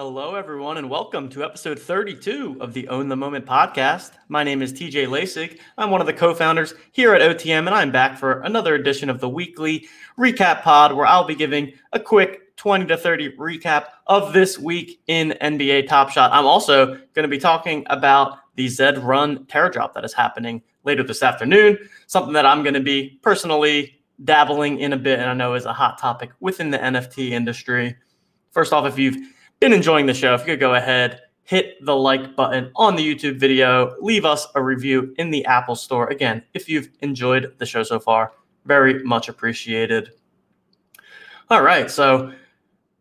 Hello, everyone, and welcome to episode 32 of the Own the Moment podcast. My name is TJ Laessig. I'm one of the co founders here at OTM, and I'm back for another edition of the weekly recap pod where I'll be giving a quick 20 to 30 recap of this week in NBA Top Shot. I'm also going to be talking about the Zed Run Tera drop that is happening later this afternoon, something that I'm going to be personally dabbling in a bit, and I know is a hot topic within the NFT industry. First off, if you've been enjoying the show, if you could go ahead, hit the like button on the YouTube video, leave us a review in the Apple Store. Again, if you've enjoyed the show so far, very much appreciated. All right, so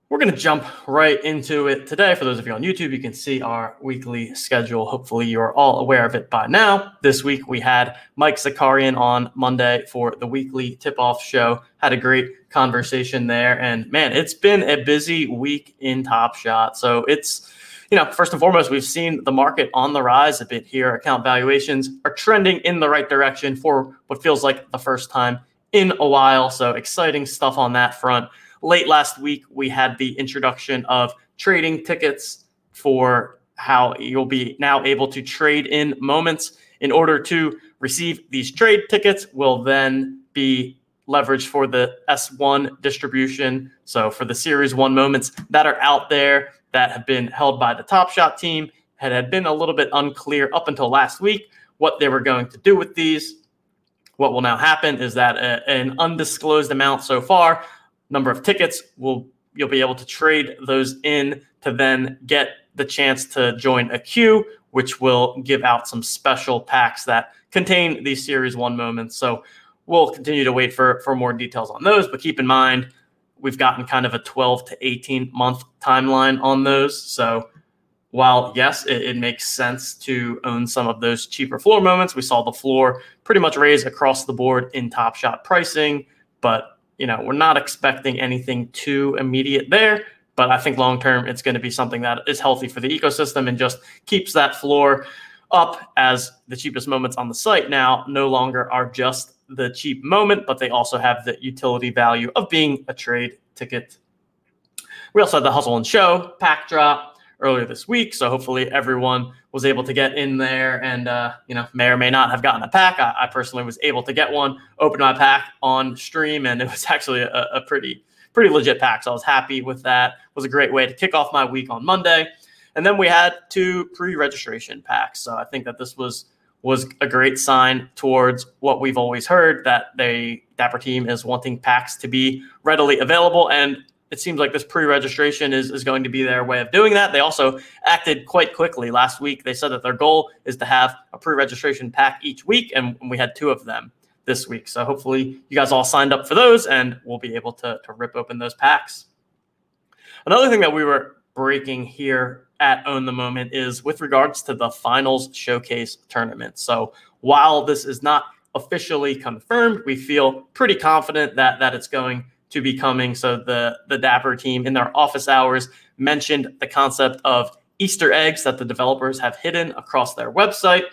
we're going to jump right into it today. For those of you on YouTube, you can see our weekly schedule. Hopefully, you're all aware of it by now. This week, we had Mike Zakarian on Monday for the weekly tip off show. Had a great conversation there. And man, it's been a busy week in Top Shot. So it's, you know, first and foremost, we've seen the market on the rise a bit here. Account valuations are trending in the right direction for what feels like the first time in a while. So exciting stuff on that front late last week, we had the introduction of trading tickets for how you'll be now able to trade in moments. In order to receive these trade tickets, will then be leveraged for the S1 distribution. So for the Series 1 moments that are out there that have been held by the Top Shot team, had, had been a little bit unclear up until last week what they were going to do with these. What will now happen is that a, an undisclosed amount so far number of tickets will you'll be able to trade those in to then get the chance to join a queue which will give out some special packs that contain these series one moments. So we'll continue to wait for for more details on those but keep in mind we've gotten kind of a 12 to 18 month timeline on those. So while yes it, it makes sense to own some of those cheaper floor moments we saw the floor pretty much raise across the board in top shot pricing but you know, we're not expecting anything too immediate there, but I think long term it's going to be something that is healthy for the ecosystem and just keeps that floor up as the cheapest moments on the site now no longer are just the cheap moment, but they also have the utility value of being a trade ticket. We also had the hustle and show pack drop earlier this week. So hopefully everyone was able to get in there and, uh, you know, may or may not have gotten a pack. I, I, personally was able to get one, open my pack on stream, and it was actually a, a pretty, pretty legit pack. So I was happy with that. It was a great way to kick off my week on Monday. And then we had two pre-registration packs. So I think that this was was a great sign towards what we've always heard that they Dapper team is wanting packs to be readily available. And it seems like this pre-registration is, is going to be their way of doing that. They also acted quite quickly last week. They said that their goal is to have a pre-registration pack each week, and we had two of them this week. So hopefully you guys all signed up for those, and we'll be able to, to rip open those packs. Another thing that we were breaking here at Own the Moment is with regards to the finals showcase tournament. So while this is not officially confirmed, we feel pretty confident that that it's going – to be coming. So the the Dapper team in their office hours mentioned the concept of Easter eggs that the developers have hidden across their website.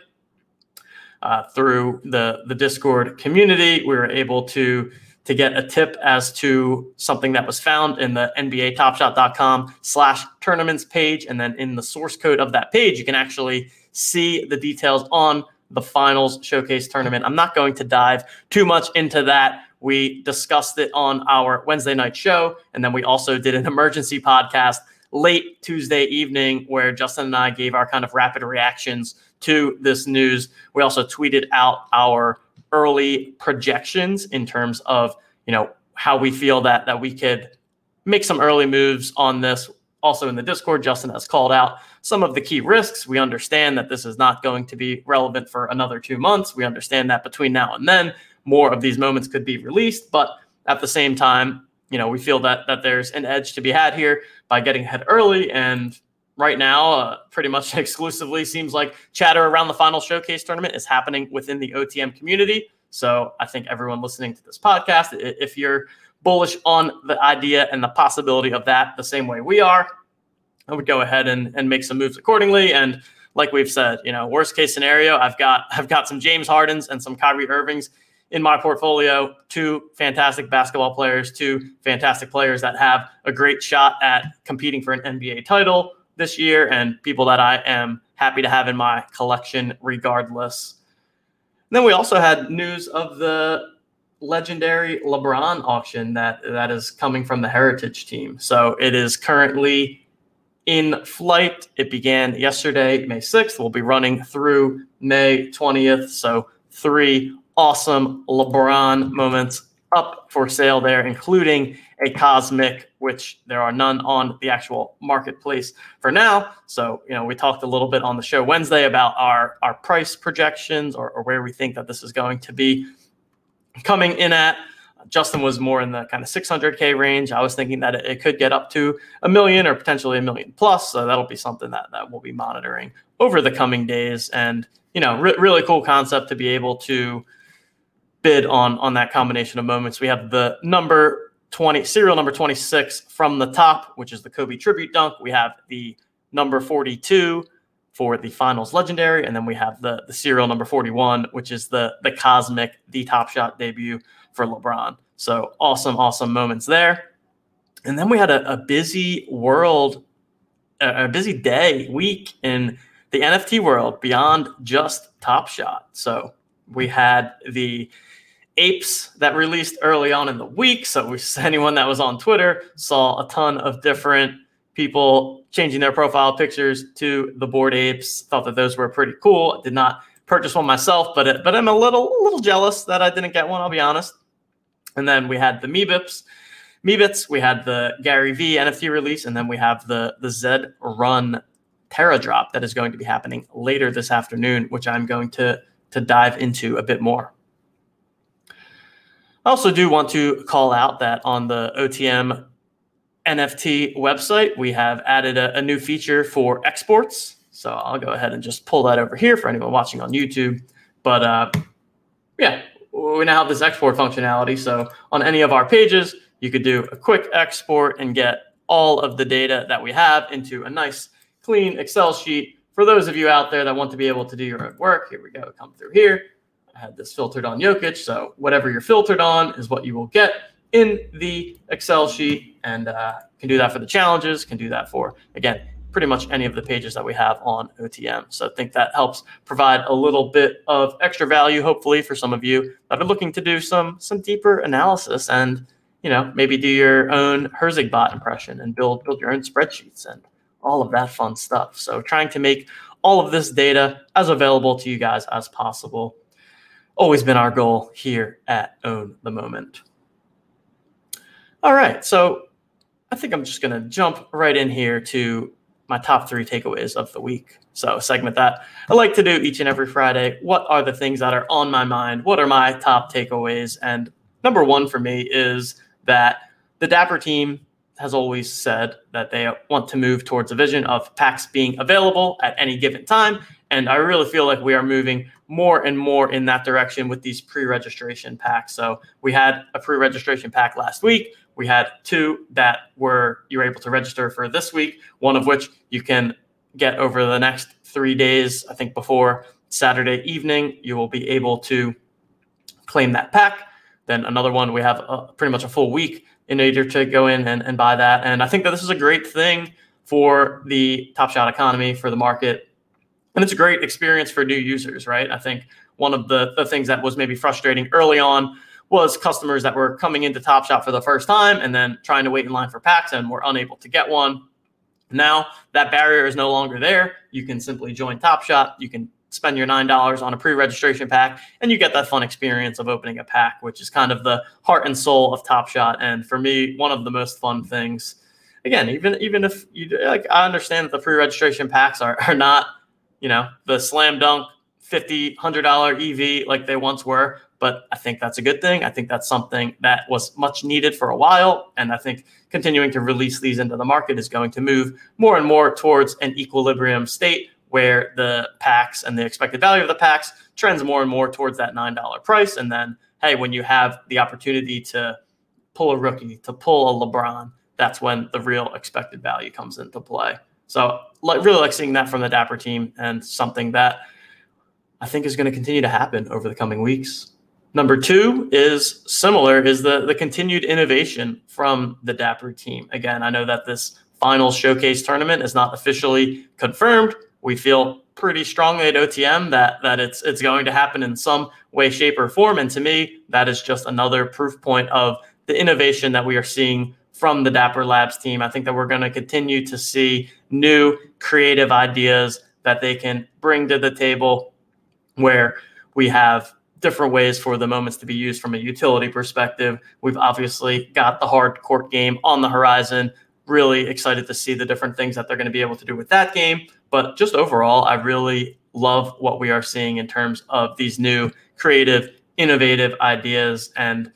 Uh, through the the Discord community, we were able to to get a tip as to something that was found in the NBA TopShot.com slash tournaments page, and then in the source code of that page, you can actually see the details on the finals showcase tournament. I'm not going to dive too much into that we discussed it on our Wednesday night show. And then we also did an emergency podcast late Tuesday evening where Justin and I gave our kind of rapid reactions to this news. We also tweeted out our early projections in terms of, you know, how we feel that that we could make some early moves on this. Also in the Discord, Justin has called out some of the key risks. We understand that this is not going to be relevant for another two months. We understand that between now and then, more of these moments could be released. But at the same time, you know, we feel that that there's an edge to be had here by getting ahead early. And right now, uh, pretty much exclusively seems like chatter around the final showcase tournament is happening within the OTM community. So I think everyone listening to this podcast, if you're bullish on the idea and the possibility of that the same way we are, I would go ahead and, and make some moves accordingly. And like we've said, you know, worst case scenario, I've got I've got some James Hardens and some Kyrie Irvings in my portfolio two fantastic basketball players, two fantastic players that have a great shot at competing for an NBA title this year, and people that I am happy to have in my collection regardless. And then we also had news of the legendary LeBron auction that that is coming from the Heritage team. So it is currently in flight. It began yesterday, May 6th. We'll be running through May 20th. So three awesome LeBron moments up for sale there, including a Cosmic, which there are none on the actual marketplace for now. So, you know, we talked a little bit on the show Wednesday about our, our price projections or, or where we think that this is going to be coming in at. Justin was more in the kind of 600K range. I was thinking that it, could get up to a million or potentially a million plus. So that'll be something that, that we'll be monitoring over the coming days. And, you know, re- really cool concept to be able to bid on on that combination of moments. We have the number 20 serial number 26 from the top, which is the Kobe tribute dunk. We have the number 42 for the finals legendary, and then we have the the serial number 41, which is the the cosmic, the top shot debut for LeBron. So awesome, awesome moments there. And then we had a, a busy world, a, a busy day, week in the NFT world beyond just Top Shot. So we had the apes that released early on in the week. So we, anyone that was on Twitter saw a ton of different people changing their profile pictures to the Bored Apes. Thought that those were pretty cool. Did not purchase one myself, but it, but I'm a little a little jealous that I didn't get one. I'll be honest. And then we had the Meebips. Meebits, we had the Gary V NFT release, and then we have the the Zed Run Tera drop that is going to be happening later this afternoon, which I'm going to to dive into a bit more. I also do want to call out that on the OTM NFT website, we have added a, a, new feature for exports. So I'll go ahead and just pull that over here for anyone watching on YouTube. But uh, yeah, we now have this export functionality. So on any of our pages, you could do a quick export and get all of the data that we have into a nice, clean Excel sheet. For those of you out there that want to be able to do your own work, here we go, come through here. Had this filtered on Jokic. So whatever you're filtered on is what you will get in the Excel sheet and uh, can do that for the challenges, can do that for, again, pretty much any of the pages that we have on OTM. So I think that helps provide a little bit of extra value, hopefully, for some of you that are looking to do some some deeper analysis and you know maybe do your own Herzig bot impression and build build your own spreadsheets and all of that fun stuff. So trying to make all of this data as available to you guys as possible always been our goal here at Own the Moment. All right, so I think I'm just going to jump right in here to my top three takeaways of the week. So, segment that I like to do each and every Friday. What are the things that are on my mind? What are my top takeaways? And number one for me is that the Dapper team has always said that they want to move towards a vision of packs being available at any given time. And I really feel like we are moving more and more in that direction with these pre-registration packs. So we had a pre-registration pack last week. We had two that were you were able to register for this week. One of which you can get over the next three days. I think before Saturday evening, you will be able to claim that pack. Then another one, we have a, pretty much a full week in order to go in and, and buy that. And I think that this is a great thing for the Top Shot economy, for the market, and it's a great experience for new users, right? I think one of the, the things that was maybe frustrating early on was customers that were coming into Top Shot for the first time and then trying to wait in line for packs and were unable to get one. Now that barrier is no longer there. You can simply join Top Shot. You can spend your $9 on a pre-registration pack and you get that fun experience of opening a pack, which is kind of the heart and soul of Top Shot. And for me, one of the most fun things. Again, even even if you like, I understand that the pre-registration packs are, are not – you know, the slam dunk $50, $100 EV like they once were. But I think that's a good thing. I think that's something that was much needed for a while. And I think continuing to release these into the market is going to move more and more towards an equilibrium state where the packs and the expected value of the packs trends more and more towards that $9 price. And then, hey, when you have the opportunity to pull a rookie, to pull a LeBron, that's when the real expected value comes into play. So really like seeing that from the Dapper team and something that I think is going to continue to happen over the coming weeks. Number two is similar is the the continued innovation from the Dapper team. Again, I know that this final showcase tournament is not officially confirmed. We feel pretty strongly at OTM that that it's it's going to happen in some way, shape, or form. And to me, that is just another proof point of the innovation that we are seeing from the Dapper Labs team. I think that we're going to continue to see new creative ideas that they can bring to the table where we have different ways for the moments to be used from a utility perspective. We've obviously got the hard court game on the horizon. Really excited to see the different things that they're going to be able to do with that game. But just overall, I really love what we are seeing in terms of these new creative, innovative ideas and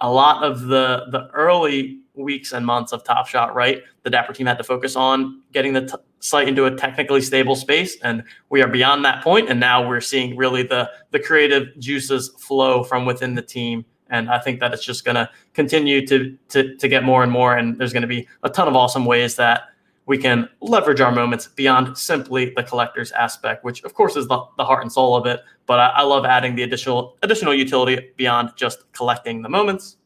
a lot of the the early weeks and months of Top Shot, right? The Dapper team had to focus on getting the t- site into a technically stable space, and we are beyond that point. And now we're seeing really the the creative juices flow from within the team. And I think that it's just going to continue to to to get more and more. And there's going to be a ton of awesome ways that we can leverage our moments beyond simply the collector's aspect, which of course is the, the heart and soul of it. But I, I love adding the additional additional utility beyond just collecting the moments.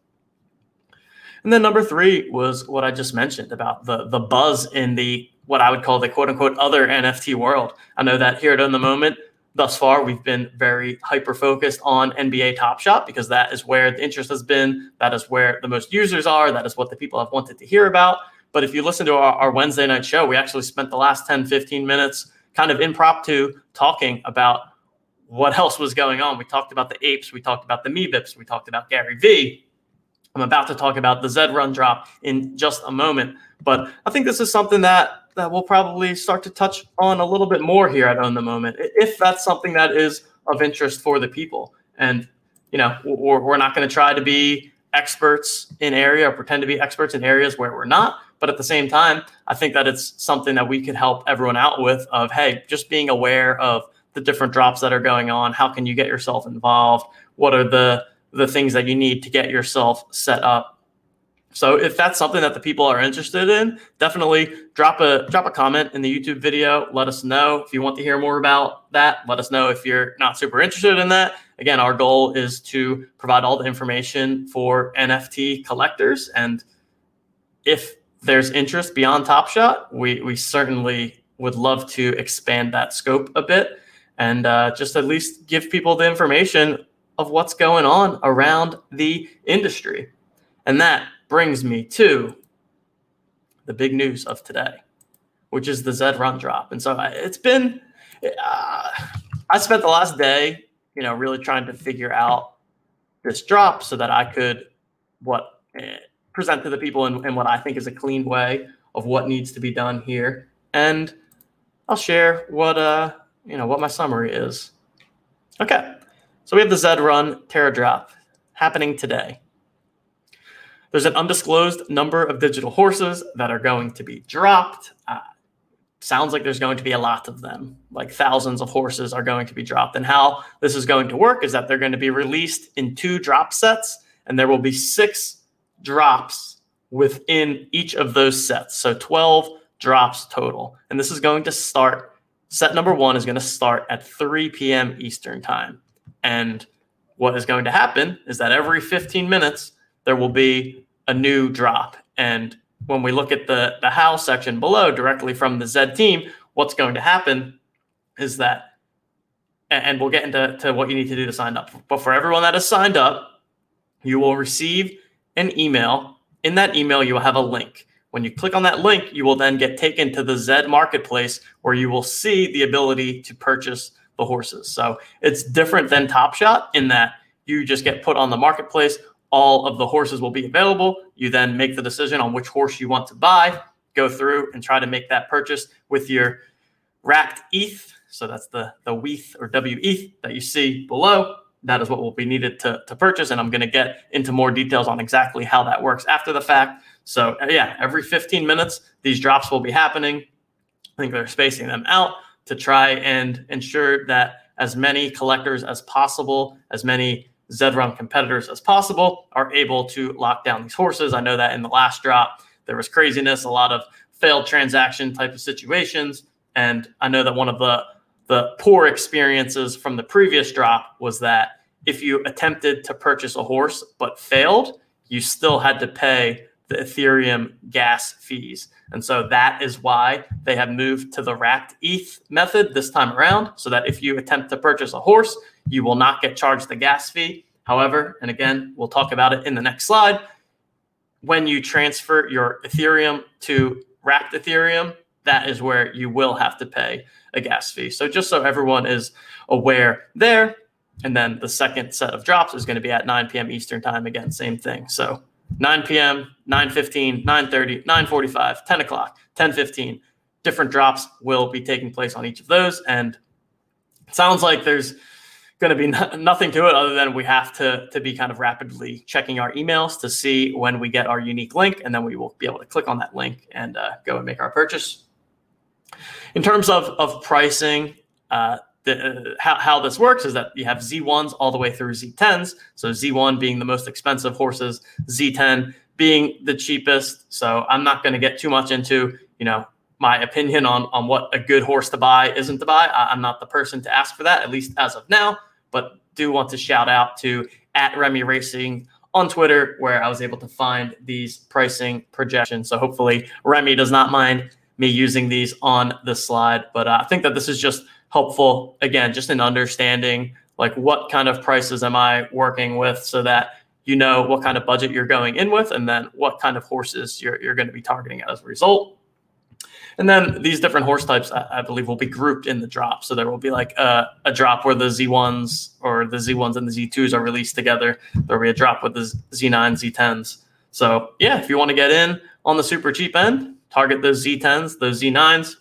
And then number three was what I just mentioned about the the buzz in the what I would call the quote unquote other NFT world. I know that here at Own the Moment, thus far, we've been very hyper focused on NBA Top Shot because that is where the interest has been. That is where the most users are. That is what the people have wanted to hear about. But if you listen to our, our Wednesday night show, we actually spent the last 10, 15 minutes kind of impromptu talking about what else was going on. We talked about the apes, we talked about the Meebips, we talked about Gary Vee. I'm about to talk about the Zed run drop in just a moment, but I think this is something that that we'll probably start to touch on a little bit more here at Own the Moment, if that's something that is of interest for the people. And you know, we're, we're not going to try to be experts in area or pretend to be experts in areas where we're not. But at the same time, I think that it's something that we could help everyone out with. Of hey, just being aware of the different drops that are going on. How can you get yourself involved? What are the the things that you need to get yourself set up. So if that's something that the people are interested in, definitely drop a drop a comment in the YouTube video. Let us know if you want to hear more about that. Let us know if you're not super interested in that. Again, our goal is to provide all the information for NFT collectors and if there's interest beyond Top Shot, we we certainly would love to expand that scope a bit and uh, just at least give people the information of what's going on around the industry. And that brings me to the big news of today, which is the Zed run drop. And so it's been, uh, I spent the last day, you know, really trying to figure out this drop so that I could what eh, present to the people in, in what I think is a clean way of what needs to be done here. And I'll share what uh you know what my summary is. Okay. So we have the Zed Run Tera Drop happening today. There's an undisclosed number of digital horses that are going to be dropped. Uh, sounds like there's going to be a lot of them, like thousands of horses are going to be dropped. And how this is going to work is that they're going to be released in two drop sets, and there will be six drops within each of those sets. So 12 drops total. And this is going to start, set number one is going to start at 3 p.m. Eastern Time. And what is going to happen is that every 15 minutes, there will be a new drop. And when we look at the, the how section below directly from the Z team, what's going to happen is that, and we'll get into to what you need to do to sign up. But for everyone that is signed up, you will receive an email. In that email, you will have a link. When you click on that link, you will then get taken to the Z marketplace where you will see the ability to purchase the horses. So it's different than Top Shot in that you just get put on the marketplace. All of the horses will be available. You then make the decision on which horse you want to buy, go through and try to make that purchase with your wrapped ETH. So that's the, the WETH or WETH that you see below. That is what will be needed to, to purchase. And I'm going to get into more details on exactly how that works after the fact. So, uh, yeah, every 15 minutes, these drops will be happening. I think they're spacing them out to try and ensure that as many collectors as possible, as many Zed Run competitors as possible are able to lock down these horses. I know that in the last drop, there was craziness, a lot of failed transaction type of situations. And I know that one of the the poor experiences from the previous drop was that if you attempted to purchase a horse but failed, you still had to pay the Ethereum gas fees. And so that is why they have moved to the wrapped ETH method this time around, so that if you attempt to purchase a horse, you will not get charged the gas fee. However, and again, we'll talk about it in the next slide, when you transfer your Ethereum to wrapped Ethereum, that is where you will have to pay a gas fee. So just so everyone is aware there. And then the second set of drops is going to be at 9 p.m. Eastern time. Again, same thing. So 9 p.m., 9.15, 9.30, 9.45, 10 o'clock, 10.15. Different drops will be taking place on each of those. And it sounds like there's going to be no, nothing to it other than we have to, to be kind of rapidly checking our emails to see when we get our unique link. And then we will be able to click on that link and uh, go and make our purchase. In terms of, of pricing, uh, the, uh, how, how this works is that you have Z1s all the way through Z10s. So Z1 being the most expensive horses, Z10 being the cheapest. So I'm not going to get too much into, you know, my opinion on, on what a good horse to buy isn't to buy. I, I'm not the person to ask for that, at least as of now, but do want to shout out to at Remy Racing on Twitter, where I was able to find these pricing projections. So hopefully Remy does not mind me using these on the slide. But uh, I think that this is just helpful, again, just in understanding like what kind of prices am I working with so that you know what kind of budget you're going in with and then what kind of horses you're, you're going to be targeting as a result. And then these different horse types, I, I believe, will be grouped in the drop. So there will be like a, a, drop where the Z1s or the Z1s and the Z2s are released together. There'll be a drop with the Z9, Z10s. So yeah, if you want to get in on the super cheap end, target those Z10s, those Z9s.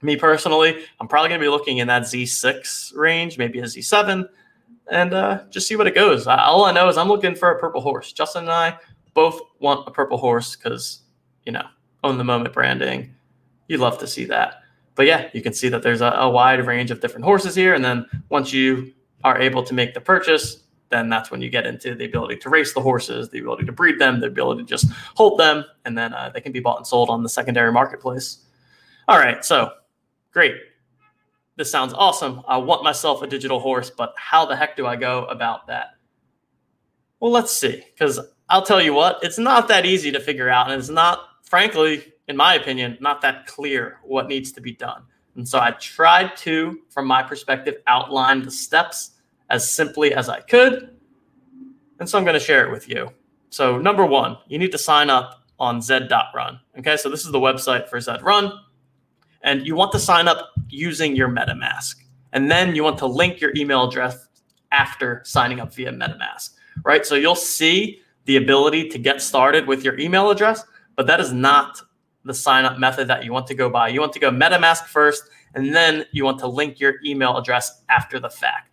Me personally, I'm probably going to be looking in that Z6 range, maybe a Z7, and uh, just see what it goes. All I know is I'm looking for a purple horse. Justin and I both want a purple horse because, you know, own the moment branding. You'd love to see that. But yeah, you can see that there's a, a wide range of different horses here. And then once you are able to make the purchase, then that's when you get into the ability to race the horses, the ability to breed them, the ability to just hold them, and then uh, they can be bought and sold on the secondary marketplace. All right, so great. This sounds awesome. I want myself a digital horse, but how the heck do I go about that? Well, let's see, because I'll tell you what, it's not that easy to figure out, and it's not, frankly, in my opinion, not that clear what needs to be done. And so I tried to, from my perspective, outline the steps as simply as I could. And so I'm going to share it with you. So, number one, you need to sign up on Zed.run. Okay, so this is the website for Zed.run. And you want to sign up using your MetaMask. And then you want to link your email address after signing up via MetaMask, right? So you'll see the ability to get started with your email address, but that is not the sign up method that you want to go by. You want to go MetaMask first, and then you want to link your email address after the fact.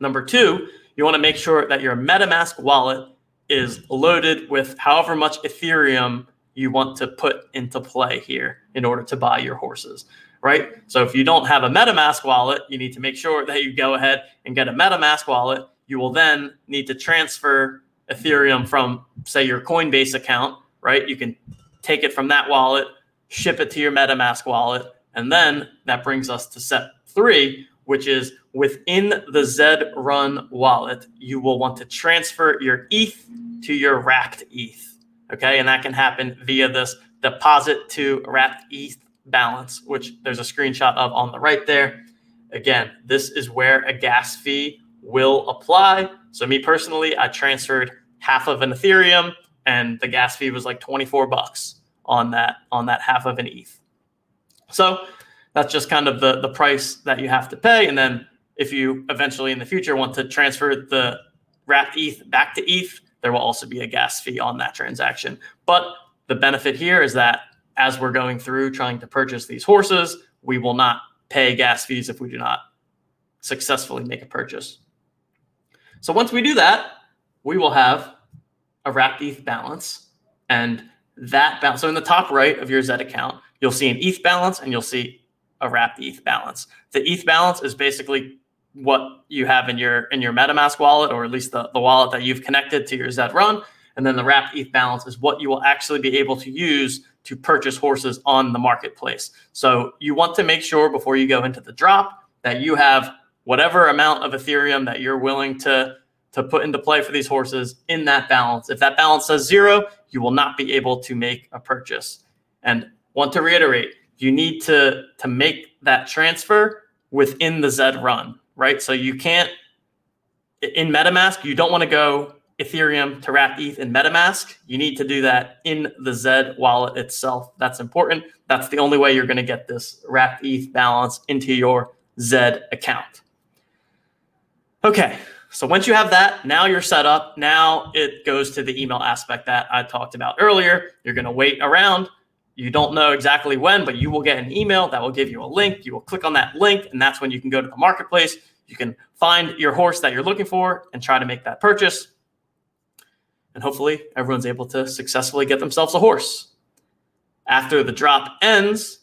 Number two, you want to make sure that your MetaMask wallet is loaded with however much Ethereum you want to put into play here in order to buy your horses, right? So if you don't have a MetaMask wallet, you need to make sure that you go ahead and get a MetaMask wallet. You will then need to transfer Ethereum from, say, your Coinbase account, right? You can take it from that wallet, ship it to your MetaMask wallet, and then that brings us to step three, which is within the Zed Run wallet, you will want to transfer your ETH to your wrapped ETH. Okay. And that can happen via this deposit to wrapped ETH balance, which there's a screenshot of on the right there. Again, this is where a gas fee will apply. So, me personally, I transferred half of an Ethereum and the gas fee was like 24 bucks on that on that half of an ETH. So that's just kind of the the price that you have to pay. And then if you eventually in the future want to transfer the wrapped ETH back to ETH, there will also be a gas fee on that transaction. But the benefit here is that as we're going through trying to purchase these horses, we will not pay gas fees if we do not successfully make a purchase. So once we do that, we will have a wrapped ETH balance. And that balance, so in the top right of your Zed account, you'll see an ETH balance and you'll see a wrapped ETH balance. The ETH balance is basically what you have in your in your MetaMask wallet, or at least the, the wallet that you've connected to your Zed Run. And then the wrapped ETH balance is what you will actually be able to use to purchase horses on the marketplace. So you want to make sure before you go into the drop that you have whatever amount of Ethereum that you're willing to to put into play for these horses in that balance. If that balance says zero, you will not be able to make a purchase. And want to reiterate, you need to to make that transfer within the Zed run, right? So you can't in MetaMask, you don't want to go Ethereum to wrap ETH in MetaMask. You need to do that in the Zed wallet itself. That's important. That's the only way you're going to get this wrapped ETH balance into your Zed account. Okay, so once you have that, now you're set up. Now it goes to the email aspect that I talked about earlier. You're going to wait around. You don't know exactly when, but you will get an email that will give you a link. You will click on that link, and that's when you can go to the marketplace. You can find your horse that you're looking for and try to make that purchase. And hopefully, everyone's able to successfully get themselves a horse. After the drop ends,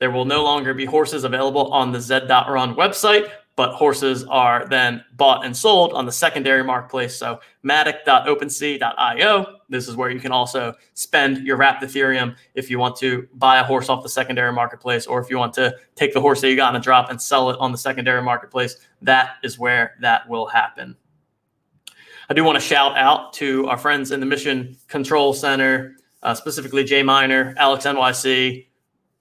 there will no longer be horses available on the Zed.run website, but horses are then bought and sold on the secondary marketplace. So matic.opensea.io. This is where you can also spend your wrapped Ethereum if you want to buy a horse off the secondary marketplace, or if you want to take the horse that you got in a drop and sell it on the secondary marketplace. That is where that will happen. I do want to shout out to our friends in the Mission Control Center, uh, specifically Jay Miner, Alex NYC,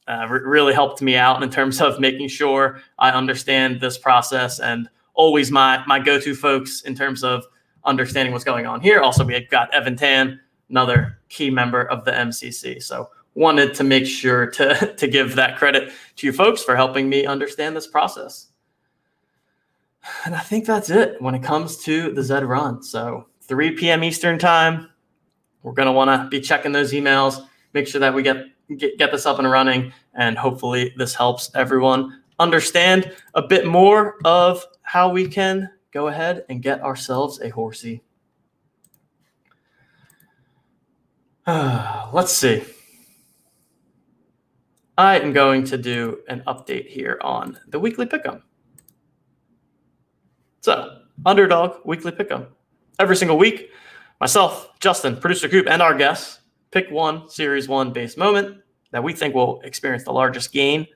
uh, re- really helped me out in terms of making sure I understand this process and always my my go-to folks in terms of understanding what's going on here. Also, we got Evan Tan, another key member of the MCC. So wanted to make sure to to give that credit to you folks for helping me understand this process. And I think that's it when it comes to the Zed run. So 3 p.m. Eastern time, we're going to want to be checking those emails, make sure that we get get, get this up and running. And hopefully, this helps everyone understand a bit more of how we can go ahead and get ourselves a horsey. Uh, let's see. I am going to do an update here on the weekly pick'em. So, underdog weekly pick'em. Every single week, myself, Justin, producer Coop, and our guests pick one Series 1 base moment that we think will experience the largest gain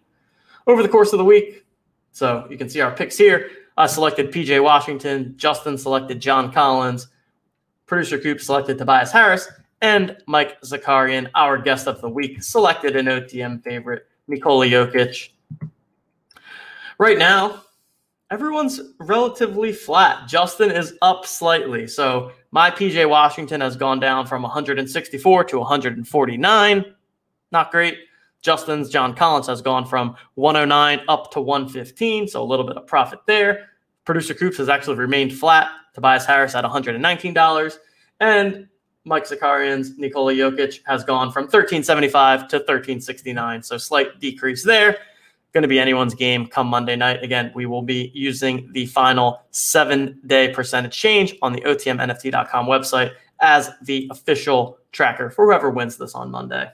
over the course of the week. So you can see our picks here. I selected PJ Washington, Justin selected John Collins, producer Coop selected Tobias Harris, and Mike Zakarian, our guest of the week, selected an OTM favorite, Nikola Jokic. Right now, everyone's relatively flat. Justin is up slightly. So my PJ Washington has gone down from 164 to 149. Not great. Justin's John Collins has gone from 109 up to 115, so a little bit of profit there. Producer Coops has actually remained flat. Tobias Harris at $119. And Mike Zakarian's Nikola Jokic has gone from 1375 to 1369. So slight decrease there. Going to be anyone's game come Monday night. Again, we will be using the final seven day percentage change on the OTMNFT.com website as the official tracker for whoever wins this on Monday.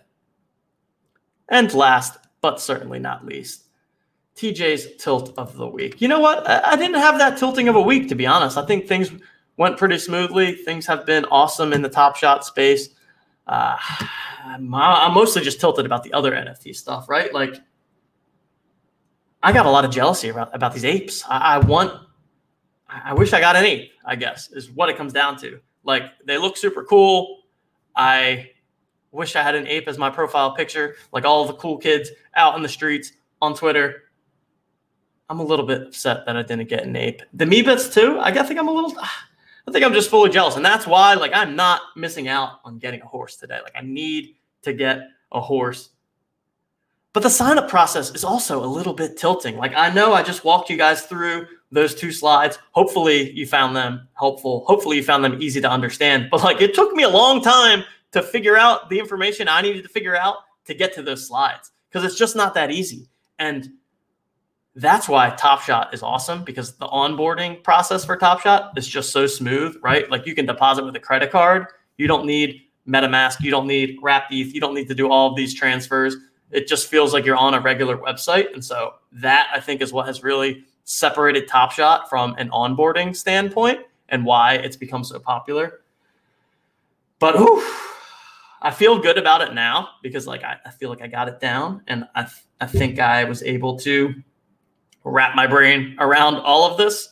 And last, but certainly not least, TJ's tilt of the week. You know what? I, didn't have that tilting of a week, to be honest. I think things went pretty smoothly. Things have been awesome in the top shot space. Uh, I'm, I'm mostly just tilted about the other NFT stuff, right? Like, I got a lot of jealousy about, about these apes. I, I want, I wish I got an ape, I guess, is what it comes down to. Like, they look super cool. I wish I had an ape as my profile picture, like all the cool kids out in the streets on Twitter. I'm a little bit upset that I didn't get an ape. The me bits too. I think I'm a little. I think I'm just fully jealous, and that's why, like, I'm not missing out on getting a horse today. Like, I need to get a horse. But the sign up process is also a little bit tilting. Like, I know I just walked you guys through those two slides. Hopefully, you found them helpful. Hopefully, you found them easy to understand. But like, it took me a long time to figure out the information I needed to figure out to get to those slides because it's just not that easy. And that's why Top Shot is awesome because the onboarding process for Top Shot is just so smooth, right? Like you can deposit with a credit card. You don't need MetaMask. You don't need Wrapped You don't need to do all of these transfers. It just feels like you're on a regular website. And so that I think is what has really separated Top Shot from an onboarding standpoint and why it's become so popular. But whew, I feel good about it now because like I, I feel like I got it down and I, I think I was able to wrap my brain around all of this.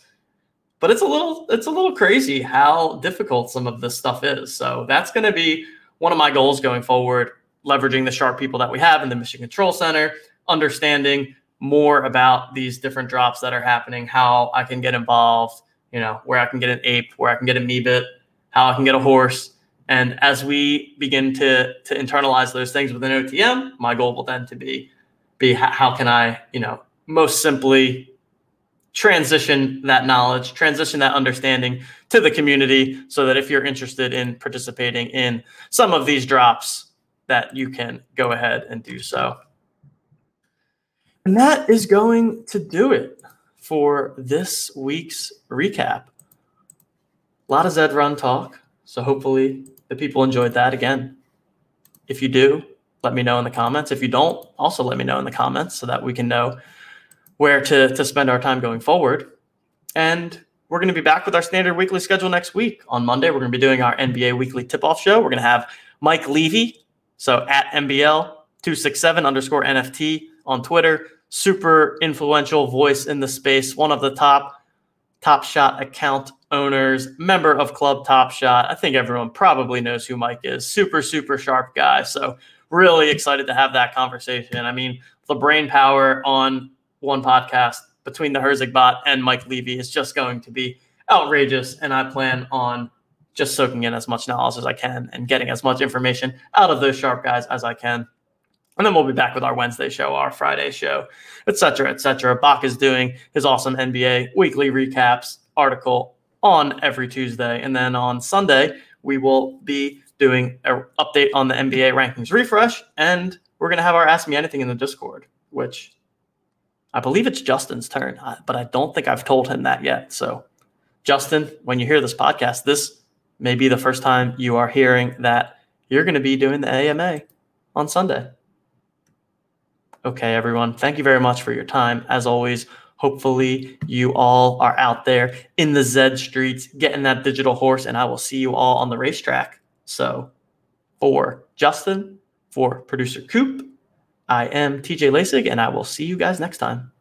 But it's a little it's a little crazy how difficult some of this stuff is. So that's going to be one of my goals going forward, leveraging the sharp people that we have in the Mission Control Center, understanding more about these different drops that are happening, how I can get involved, you know, where I can get an ape, where I can get a meebit, how I can get a horse. And as we begin to to internalize those things within OTM, my goal will then to be be how can I, you know, most simply transition that knowledge, transition that understanding to the community so that if you're interested in participating in some of these drops, that you can go ahead and do so. And that is going to do it for this week's recap. A lot of Zed Run talk. So hopefully the people enjoyed that again. If you do, let me know in the comments. If you don't, also let me know in the comments so that we can know where to, to spend our time going forward. And we're going to be back with our standard weekly schedule next week. On Monday, we're going to be doing our NBA weekly tip off show. We're going to have Mike Levy, so at MBL267 underscore NFT on Twitter, super influential voice in the space, one of the top Top Shot account owners, member of Club Top Shot. I think everyone probably knows who Mike is. Super, super sharp guy. So, really excited to have that conversation. I mean, the brain power on one podcast between the Herzig bot and Mike Levy is just going to be outrageous. And I plan on just soaking in as much knowledge as I can and getting as much information out of those sharp guys as I can. And then we'll be back with our Wednesday show, our Friday show, et cetera, et cetera. Bach is doing his awesome NBA weekly recaps article on every Tuesday. And then on Sunday, we will be doing an update on the NBA rankings refresh. And we're going to have our Ask Me Anything in the Discord, which I believe it's Justin's turn, but I don't think I've told him that yet. So, Justin, when you hear this podcast, this may be the first time you are hearing that you're going to be doing the AMA on Sunday. Okay, everyone. Thank you very much for your time. As always, hopefully you all are out there in the Z streets getting that digital horse, and I will see you all on the racetrack. So, for Justin, for producer Coop, I am TJ Laessig, and I will see you guys next time.